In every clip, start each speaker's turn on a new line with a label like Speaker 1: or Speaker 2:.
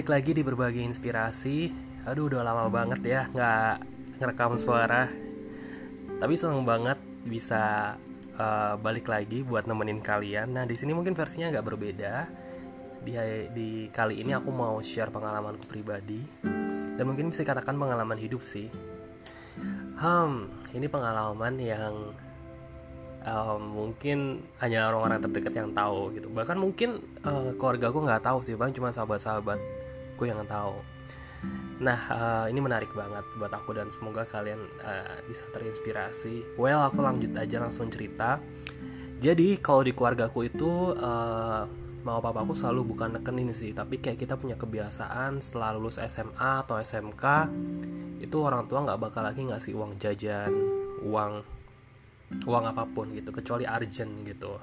Speaker 1: Balik lagi di berbagi inspirasi. Aduh, udah lama banget ya nggak ngerekam suara. Tapi seneng banget bisa uh, balik lagi buat nemenin kalian. Nah, di sini mungkin versinya agak berbeda. Di, di kali ini aku mau share pengalamanku pribadi dan mungkin bisa dikatakan pengalaman hidup sih. Hmm, ini pengalaman yang um, mungkin hanya orang-orang terdekat yang tahu gitu bahkan mungkin uh, keluarga gue nggak tahu sih bang cuma sahabat-sahabat gue yang tahu. Nah uh, ini menarik banget buat aku dan semoga kalian uh, bisa terinspirasi. Well aku lanjut aja langsung cerita. Jadi kalau di keluargaku itu uh, mau papa aku selalu bukan nekenin sih tapi kayak kita punya kebiasaan setelah lulus SMA atau SMK itu orang tua nggak bakal lagi ngasih uang jajan uang uang apa pun gitu kecuali argent gitu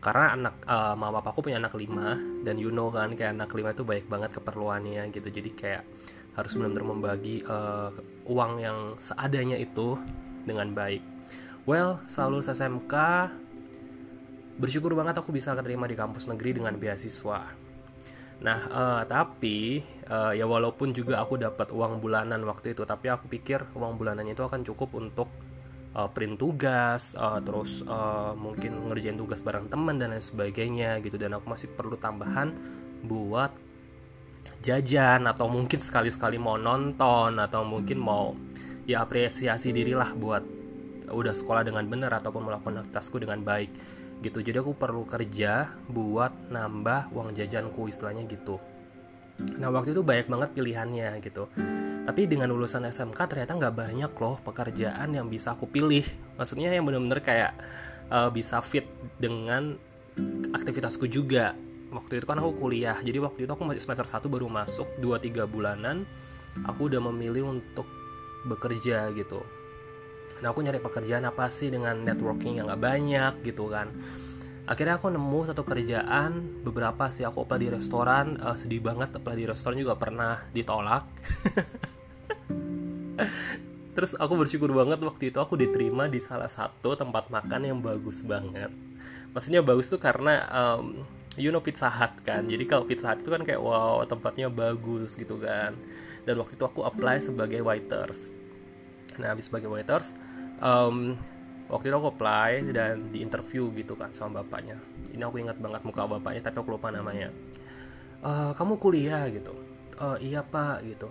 Speaker 1: karena anak uh, mama papaku punya anak lima dan you know kan kayak anak lima itu baik banget keperluannya gitu. Jadi kayak harus benar-benar membagi uh, uang yang seadanya itu dengan baik. Well selalu SMK bersyukur banget aku bisa keterima di kampus negeri dengan beasiswa. Nah uh, tapi uh, ya walaupun juga aku dapat uang bulanan waktu itu tapi aku pikir uang bulanannya itu akan cukup untuk uh, print tugas uh, terus uh, mungkin ngerjain tugas bareng teman dan lain sebagainya gitu. Dan aku masih perlu tambahan buat jajan atau mungkin sekali-sekali mau nonton atau mungkin mau ya apresiasi dirilah buat udah sekolah dengan benar ataupun melakukan aktivitasku dengan baik gitu. Jadi aku perlu kerja buat nambah uang jajanku istilahnya gitu nah waktu itu banyak banget pilihannya gitu. Tapi dengan lulusan SMK ternyata nggak banyak loh pekerjaan yang bisa aku pilih. Maksudnya yang bener-bener kayak uh, bisa fit dengan aktivitasku juga. Waktu itu kan aku kuliah jadi waktu itu aku masih semester 1 baru masuk 2-3 bulanan aku udah memilih untuk bekerja gitu. Nah aku nyari pekerjaan apa sih dengan networking yang gak banyak gitu kan akhirnya aku nemu satu kerjaan beberapa sih. Aku apply di restoran uh, sedih banget apply di restoran juga pernah ditolak. Terus aku bersyukur banget waktu itu aku diterima di salah satu tempat makan yang bagus banget. Maksudnya bagus tuh karena um, you know Pizza Hut kan? Jadi kalau Pizza Hut itu kan kayak wow tempatnya bagus gitu kan. Dan waktu itu aku apply sebagai waiters. Nah habis sebagai waiters um, waktu itu aku apply dan di interview gitu kan sama bapaknya. Ini aku ingat banget muka bapaknya tapi aku lupa namanya. E, kamu kuliah? gitu. E, iya pak gitu.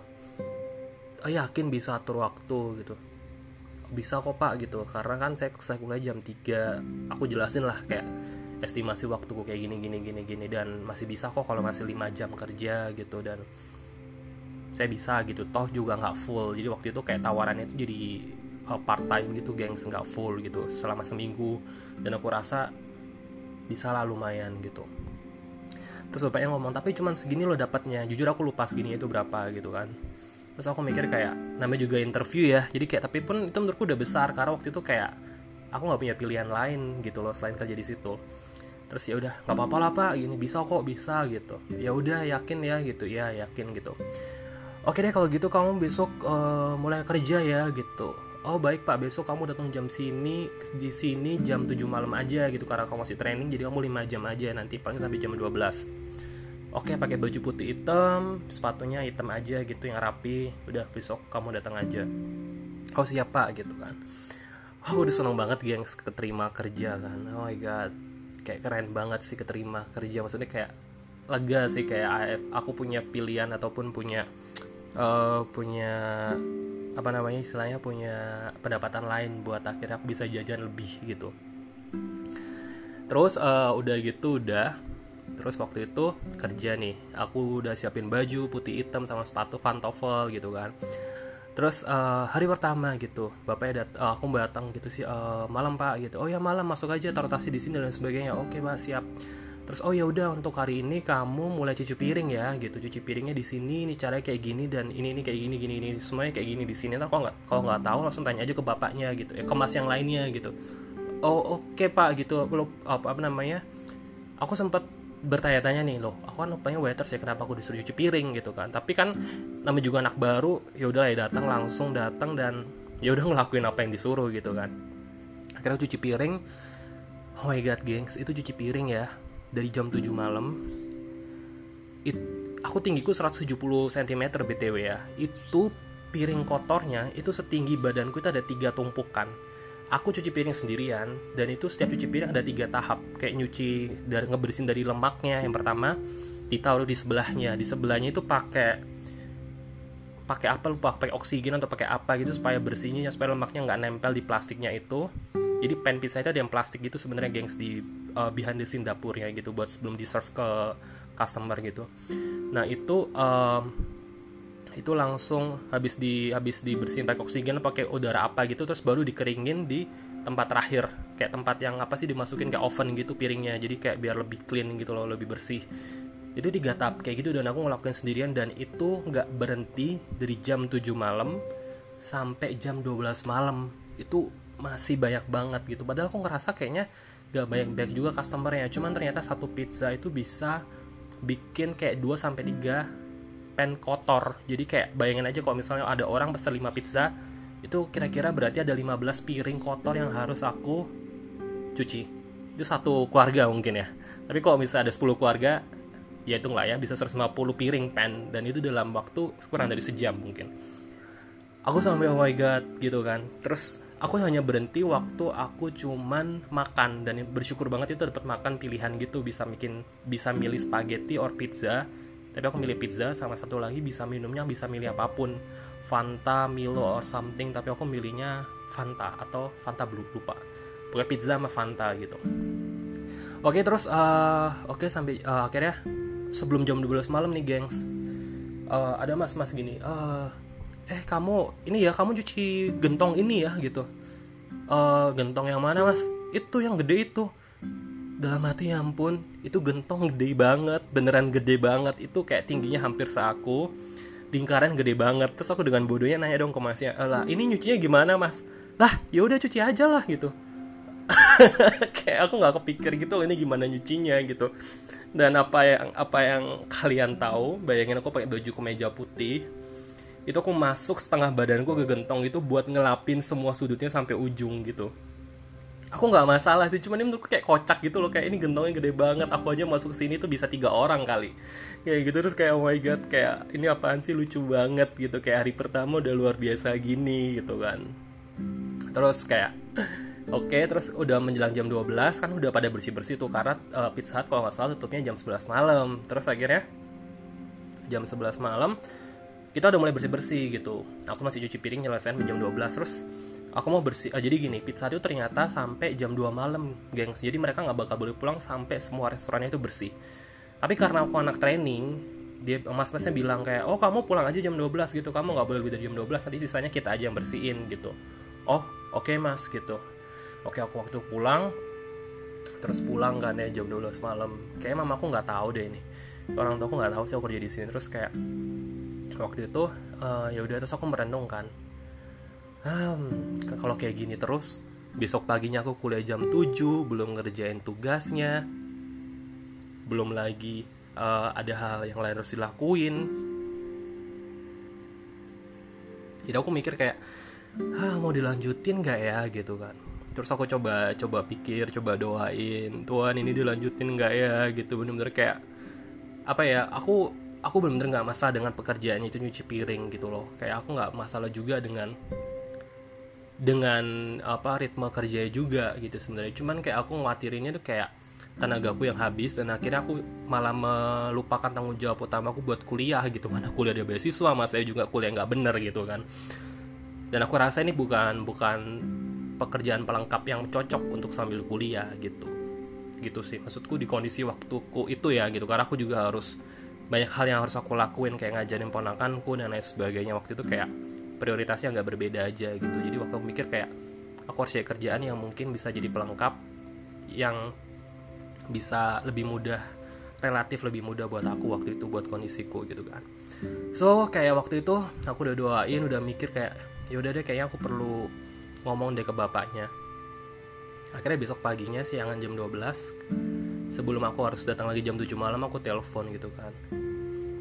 Speaker 1: E, yakin bisa atur waktu? gitu. Bisa kok pak gitu. Karena kan saya saya kuliah jam 3 aku jelasin lah kayak estimasi waktuku kayak gini gini gini gini. Dan masih bisa kok kalau masih 5 jam kerja gitu. Dan saya bisa gitu. Toh juga nggak full. Jadi waktu itu kayak tawarannya itu jadi uh, part time gitu gengs nggak full gitu selama seminggu. Dan aku rasa bisa lah lumayan gitu. Terus bapaknya ngomong tapi cuman segini lo dapatnya. Jujur aku lupa segini itu berapa gitu kan. Terus aku mikir kayak namanya juga interview ya. Jadi kayak tapi pun itu menurutku udah besar karena waktu itu kayak aku nggak punya pilihan lain gitu loh selain kerja di situ. Terus ya udah nggak apa-apa lah pak. Gini bisa kok bisa gitu. Ya udah yakin ya gitu. Ya yakin gitu. Oke deh kalau gitu kamu besok uh, mulai kerja ya gitu oh baik pak. Besok kamu datang jam sini di sini jam 7 malam aja gitu karena kamu masih training jadi kamu 5 jam aja nanti paling sampai jam 12 oke pakai baju putih hitam sepatunya hitam aja gitu yang rapi. Udah besok kamu datang aja. Oh siap pak gitu kan. Oh udah seneng banget gengs keterima kerja kan. Oh my god. Kayak keren banget sih keterima kerja. Maksudnya kayak lega sih kayak aku punya pilihan ataupun punya uh, punya apa namanya istilahnya punya pendapatan lain buat akhirnya aku bisa jajan lebih gitu. Terus uh, udah gitu udah. Terus waktu itu kerja nih aku udah siapin baju putih hitam sama sepatu pantofel gitu kan. Terus uh, hari pertama gitu bapaknya dat uh, aku datang gitu sih uh, malam pak gitu. Oh ya malam masuk aja taruh tasnya di sini dan sebagainya. Oke pak siap terus oh ya udah untuk hari ini kamu mulai cuci piring ya gitu. Cuci piringnya di sini ini caranya kayak gini dan ini ini kayak gini gini ini semuanya kayak gini di sini. Nah kalau nggak kalau nggak tahu langsung tanya aja ke bapaknya gitu. Ya ke mas yang lainnya gitu. Oh oke okay, pak gitu. Belum apa, apa namanya aku sempat bertanya-tanya nih loh aku kan rupanya waiters ya kenapa aku disuruh cuci piring gitu kan. Tapi kan namanya juga anak baru ya udah ya datang langsung datang dan ya udah ngelakuin apa yang disuruh gitu kan. Akhirnya cuci piring. Oh my god gengs itu cuci piring ya dari jam 7 malam it aku tinggiku 170 cm btw ya. Itu piring kotornya itu setinggi badanku itu ada tiga tumpukan. Aku cuci piring sendirian dan itu setiap cuci piring ada tiga tahap. Kayak nyuci dari ngebersihin dari lemaknya yang pertama ditaruh di sebelahnya. Di sebelahnya itu pakai pakai apa lupa pakai oksigen atau pakai apa gitu supaya bersihnya supaya lemaknya nggak nempel di plastiknya itu. Jadi pan pizza itu ada yang plastik gitu sebenarnya gengs di uh, behind the scene dapurnya gitu buat sebelum di serve ke customer gitu. Nah itu um, itu langsung habis di habis dibersihin pakai oksigen pakai udara apa gitu terus baru dikeringin di tempat terakhir. Kayak tempat yang apa sih dimasukin kayak oven gitu piringnya. Jadi kayak biar lebih clean gitu loh lebih bersih. Itu tiga tahap kayak gitu dan aku ngelakuin sendirian dan itu nggak berhenti dari jam 7 malam sampai jam 12 malam. Itu masih banyak banget gitu. Padahal aku ngerasa kayaknya gak banyak-banyak juga customernya. Cuman ternyata satu pizza itu bisa bikin kayak 2 sampai 3 pen kotor. Jadi kayak bayangin aja kalau misalnya ada orang pesan 5 pizza itu kira-kira berarti ada 15 piring kotor yang harus aku cuci. Itu satu keluarga mungkin ya. Tapi kalau misalnya ada 10 keluarga ya itu nggak ya bisa 150 piring pen dan itu dalam waktu kurang dari sejam mungkin. Aku sampai oh my god gitu kan. Terus aku hanya berhenti waktu aku cuman makan. Dan bersyukur banget itu dapat makan pilihan gitu. Bisa bikin bisa milih spaghetti or pizza. Tapi aku milih pizza sama satu lagi bisa minumnya bisa milih apa pun. Fanta, Milo or something. Tapi aku milihnya Fanta atau Fanta Blue lupa. Pokoknya pizza sama Fanta gitu. Oke terus uh, oke sampai uh, akhirnya sebelum jam 12 malam nih gengs. Uh, ada mas mas gini uh, eh kamu ini ya kamu cuci gentong ini ya gitu. Uh, gentong yang mana mas? Itu yang gede itu. Dalam hati ya ampun itu gentong gede banget beneran gede banget itu kayak tingginya hampir seaku lingkaran gede banget. Terus aku dengan bodohnya nanya dong ke masnya lah ini nyucinya gimana mas? Lah ya udah cuci aja lah gitu. Kayak aku nggak kepikir gitu loh ini gimana nyucinya gitu. Dan apa yang apa yang kalian tahu bayangin aku pakai baju kemeja putih itu aku masuk setengah badanku ke gentong itu buat ngelapin semua sudutnya sampai ujung gitu. Aku nggak masalah sih cuman ini menurutku kayak kocak gitu loh kayak ini gentongnya gede banget aku aja masuk sini tuh bisa tiga orang kali. Kayak gitu terus kayak oh my god kayak ini apaan sih lucu banget gitu kayak hari pertama udah luar biasa gini gitu kan. Terus kayak Oke, okay, terus udah menjelang jam 12 kan udah pada bersih-bersih tuh karena uh, Pizza Hut kalau nggak salah tutupnya jam 11 malam. Terus akhirnya jam 11 malam kita udah mulai bersih-bersih gitu. Aku masih cuci piring nyelesain jam 12 terus aku mau bersih. Uh, jadi gini, Pizza itu ternyata sampai jam 2 malam, gengs. Jadi mereka nggak bakal boleh pulang sampai semua restorannya itu bersih. Tapi karena aku anak training, dia mas-masnya bilang kayak, "Oh, kamu pulang aja jam 12 gitu. Kamu nggak boleh lebih dari jam 12, nanti sisanya kita aja yang bersihin gitu." Oh, oke okay, Mas gitu oke aku waktu pulang terus pulang kan ya jam 12 malam kayak mama aku nggak tahu deh ini orang tua aku nggak tahu sih aku kerja di sini terus kayak waktu itu uh, ya udah terus aku merenung kan. Hmm, kalau kayak gini terus besok paginya aku kuliah jam 7 belum ngerjain tugasnya belum lagi uh, ada hal yang lain harus dilakuin. Jadi aku mikir kayak ah mau dilanjutin gak ya? Gitu kan. Terus aku coba coba pikir coba doain Tuhan ini dilanjutin nggak ya? Gitu bener-bener kayak apa ya aku aku bener-bener nggak masalah dengan pekerjaan itu nyuci piring gitu loh. Kayak aku nggak masalah juga dengan dengan apa ritme kerja juga gitu sebenarnya. Cuman kayak aku ngawatirinnya tuh kayak tenagaku yang habis dan akhirnya aku malah melupakan tanggung jawab utama aku buat kuliah gitu mana kuliah dia beasiswa mas saya juga kuliah nggak bener gitu kan. Dan aku rasa ini bukan bukan pekerjaan pelengkap yang cocok untuk sambil kuliah gitu. Gitu sih maksudku di kondisi waktuku itu ya gitu. Karena aku juga harus banyak hal yang harus aku lakuin kayak ngajarin ponakanku dan lain sebagainya. Waktu itu kayak prioritasnya nggak berbeda aja gitu. Jadi waktu aku mikir kayak aku harus cari kerjaan yang mungkin bisa jadi pelengkap yang bisa lebih mudah relatif lebih mudah buat aku waktu itu buat kondisiku gitu kan. So kayak waktu itu aku udah doain udah mikir kayak ya udah deh kayaknya aku perlu ngomong deh ke bapaknya. Akhirnya besok paginya siangan jam 12 sebelum aku harus datang lagi jam 7 malam aku telepon gitu kan.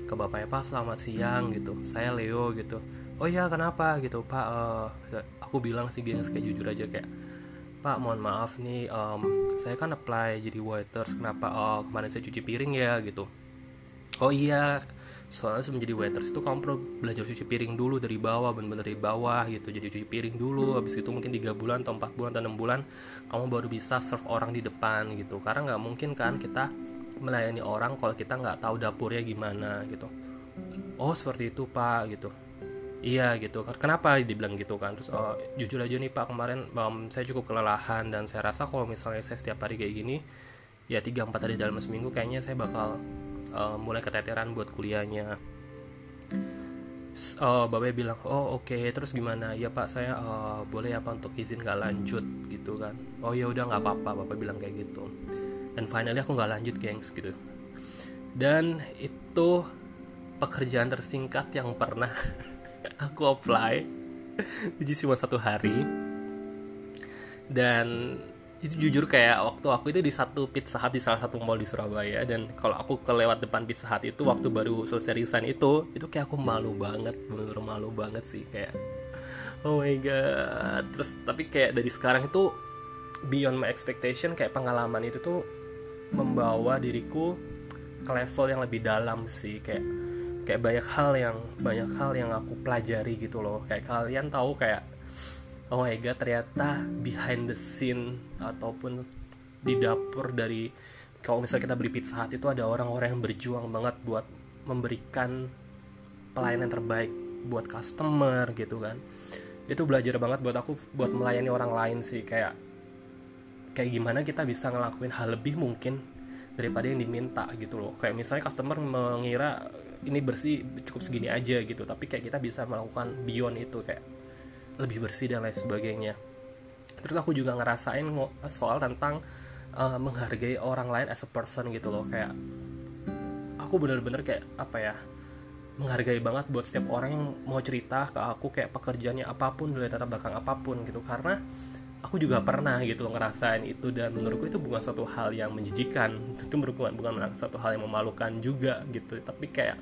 Speaker 1: Ke bapaknya pak selamat siang gitu. Saya Leo gitu. Oh iya kenapa? gitu. Pak uh, aku bilang sih gini kayak jujur aja kayak pak mohon maaf nih um, saya kan apply jadi waiters kenapa oh, kemarin saya cuci piring ya gitu. Oh iya soalnya sebelum jadi waiters itu kamu perlu belajar cuci piring dulu dari bawah bener-bener dari bawah gitu. Jadi cuci piring dulu habis itu mungkin tiga bulan atau empat bulan atau enam bulan kamu baru bisa serve orang di depan gitu. Karena nggak mungkin kan kita melayani orang kalau kita nggak tahu dapurnya gimana gitu. Oh seperti itu pak gitu. Iya gitu. Kenapa dibilang gitu kan? Terus oh, jujur aja nih pak kemarin um, saya cukup kelelahan dan saya rasa kalau misalnya saya setiap hari kayak gini ya tiga empat hari dalam seminggu kayaknya saya bakal uh, mulai keteteran buat kuliahnya. Uh, bapak bilang oh oke okay. terus gimana? Ya pak saya uh, boleh apa untuk izin nggak lanjut gitu kan. Oh ya udah nggak apa-apa bapak bilang kayak gitu. Dan finally aku nggak lanjut gengs gitu. Dan itu pekerjaan tersingkat yang pernah aku apply jadi cuma satu hari. Dan itu jujur kayak waktu aku itu di satu pizza hut di salah satu mall di Surabaya dan kalau aku kelewat depan pizza hut itu waktu baru selesai resign itu itu kayak aku malu banget bener malu banget sih kayak oh my god. Terus tapi kayak dari sekarang itu beyond my expectation kayak pengalaman itu tuh membawa diriku ke level yang lebih dalam sih kayak kayak banyak hal yang banyak hal yang aku pelajari gitu loh. Kayak kalian tahu kayak oh my god ternyata behind the scene ataupun di dapur dari kalau misalnya kita beli pizza hut itu ada orang-orang yang berjuang banget buat memberikan pelayanan terbaik buat customer gitu kan. Itu belajar banget buat aku buat melayani orang lain sih. Kayak kayak gimana kita bisa ngelakuin hal lebih mungkin daripada yang diminta gitu loh. Kayak misalnya customer mengira ini bersih cukup segini aja gitu. Tapi kayak kita bisa melakukan beyond itu kayak lebih bersih dan lain sebagainya. Terus aku juga ngerasain soal tentang uh, menghargai orang lain as a person gitu loh. Kayak aku bener-bener kayak apa ya menghargai banget buat setiap orang yang mau cerita ke aku kayak pekerjaannya apa pun dari latar belakang apa pun gitu. Karena aku juga pernah gitu ngerasain itu dan menurutku itu bukan suatu hal yang menjijikan. Itu bukan bukan suatu hal yang memalukan juga gitu. Tapi kayak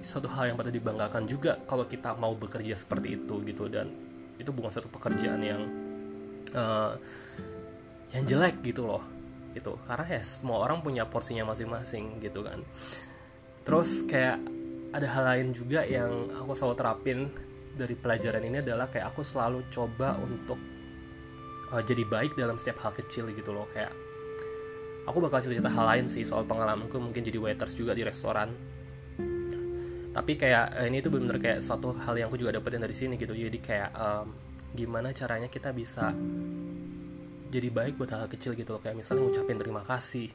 Speaker 1: satu hal yang patut dibanggakan juga kalau kita mau bekerja seperti itu gitu. Dan itu bukan satu pekerjaan yang uh, yang jelek gitu loh gitu. Karena ya semua orang punya porsinya masing-masing gitu kan. Terus kayak ada hal lain juga yang aku selalu terapin dari pelajaran ini adalah kayak aku selalu coba untuk uh, jadi baik dalam setiap hal kecil gitu loh. Kayak aku bakal cerita hal lain sih soal pengalamanku mungkin jadi waiters juga di restoran tapi kayak eh, ini tuh benar-benar kayak suatu hal yang aku juga dapetin dari sini gitu. Jadi kayak um, gimana caranya kita bisa jadi baik buat hal, -hal kecil gitu loh. Kayak misalnya ngucapin terima kasih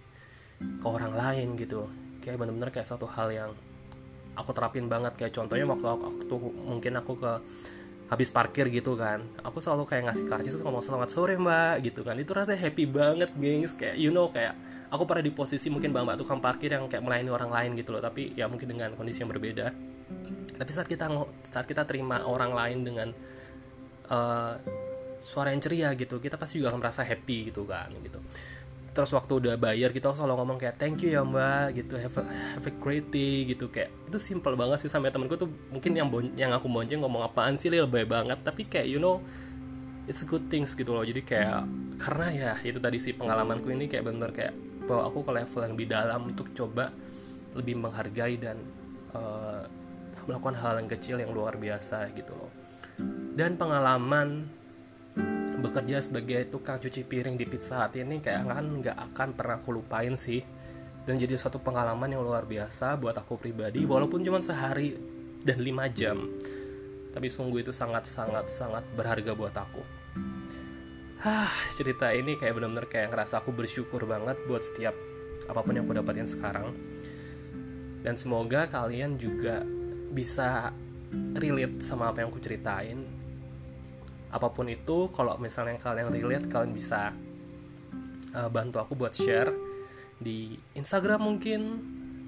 Speaker 1: ke orang lain gitu. Kayak bener-bener kayak suatu hal yang aku terapin banget. Kayak contohnya waktu aku, waktu mungkin aku ke habis parkir gitu kan. Aku selalu kayak ngasih karcis ngomong selamat sore mbak gitu kan. Itu rasanya happy banget gengs. Kayak you know kayak aku pernah di posisi mungkin bang mbak tukang parkir yang kayak melayani orang lain gitu loh tapi ya mungkin dengan kondisi yang berbeda. Tapi saat kita saat kita terima orang lain dengan uh, suara yang ceria gitu kita pasti juga akan merasa happy gitu kan gitu. Terus waktu udah bayar kita selalu ngomong kayak thank you ya mbak gitu have a, have a great day gitu. Kayak itu simple banget sih sampai temenku tuh mungkin yang bon yang aku bonceng ngomong apaan sih lebih banget. Tapi kayak you know it's good things gitu loh. Jadi kayak karena ya itu tadi sih pengalamanku ini kayak bener kayak bawa aku ke level yang lebih dalam untuk coba lebih menghargai dan uh, melakukan hal yang kecil yang luar biasa gitu loh. Dan pengalaman bekerja sebagai tukang cuci piring di Pizza Hut ini kayak kan nggak akan pernah aku lupain sih. Dan jadi suatu pengalaman yang luar biasa buat aku pribadi walaupun cuma sehari dan lima jam. Tapi sungguh itu sangat sangat sangat berharga buat aku Hah, cerita ini kayak bener-bener kayak ngerasa aku bersyukur banget buat setiap apa pun yang aku dapatin sekarang. Dan semoga kalian juga bisa relate sama apa yang aku ceritain. Apa pun itu, kalau misalnya kalian relate, kalian bisa uh, bantu aku buat share di Instagram mungkin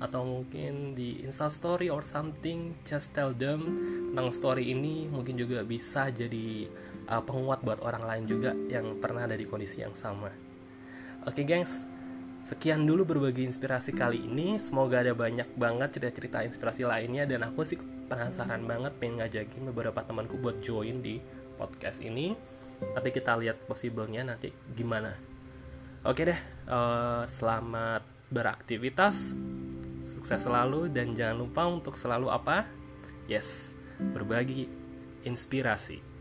Speaker 1: atau mungkin di Insta Story or something. Just tell them tentang story ini mungkin juga bisa jadi uh, penguat buat orang lain juga yang pernah ada di kondisi yang sama. Oke, okay, gengs. Sekian dulu berbagi inspirasi kali ini. Semoga ada banyak banget cerita-cerita inspirasi lainnya dan aku sih penasaran banget pengen ngajakin beberapa temanku buat join di podcast ini. Tapi kita lihat possible-nya nanti gimana. Oke deh, uh, selamat beraktivitas. Sukses selalu dan jangan lupa untuk selalu apa? Yes, berbagi inspirasi.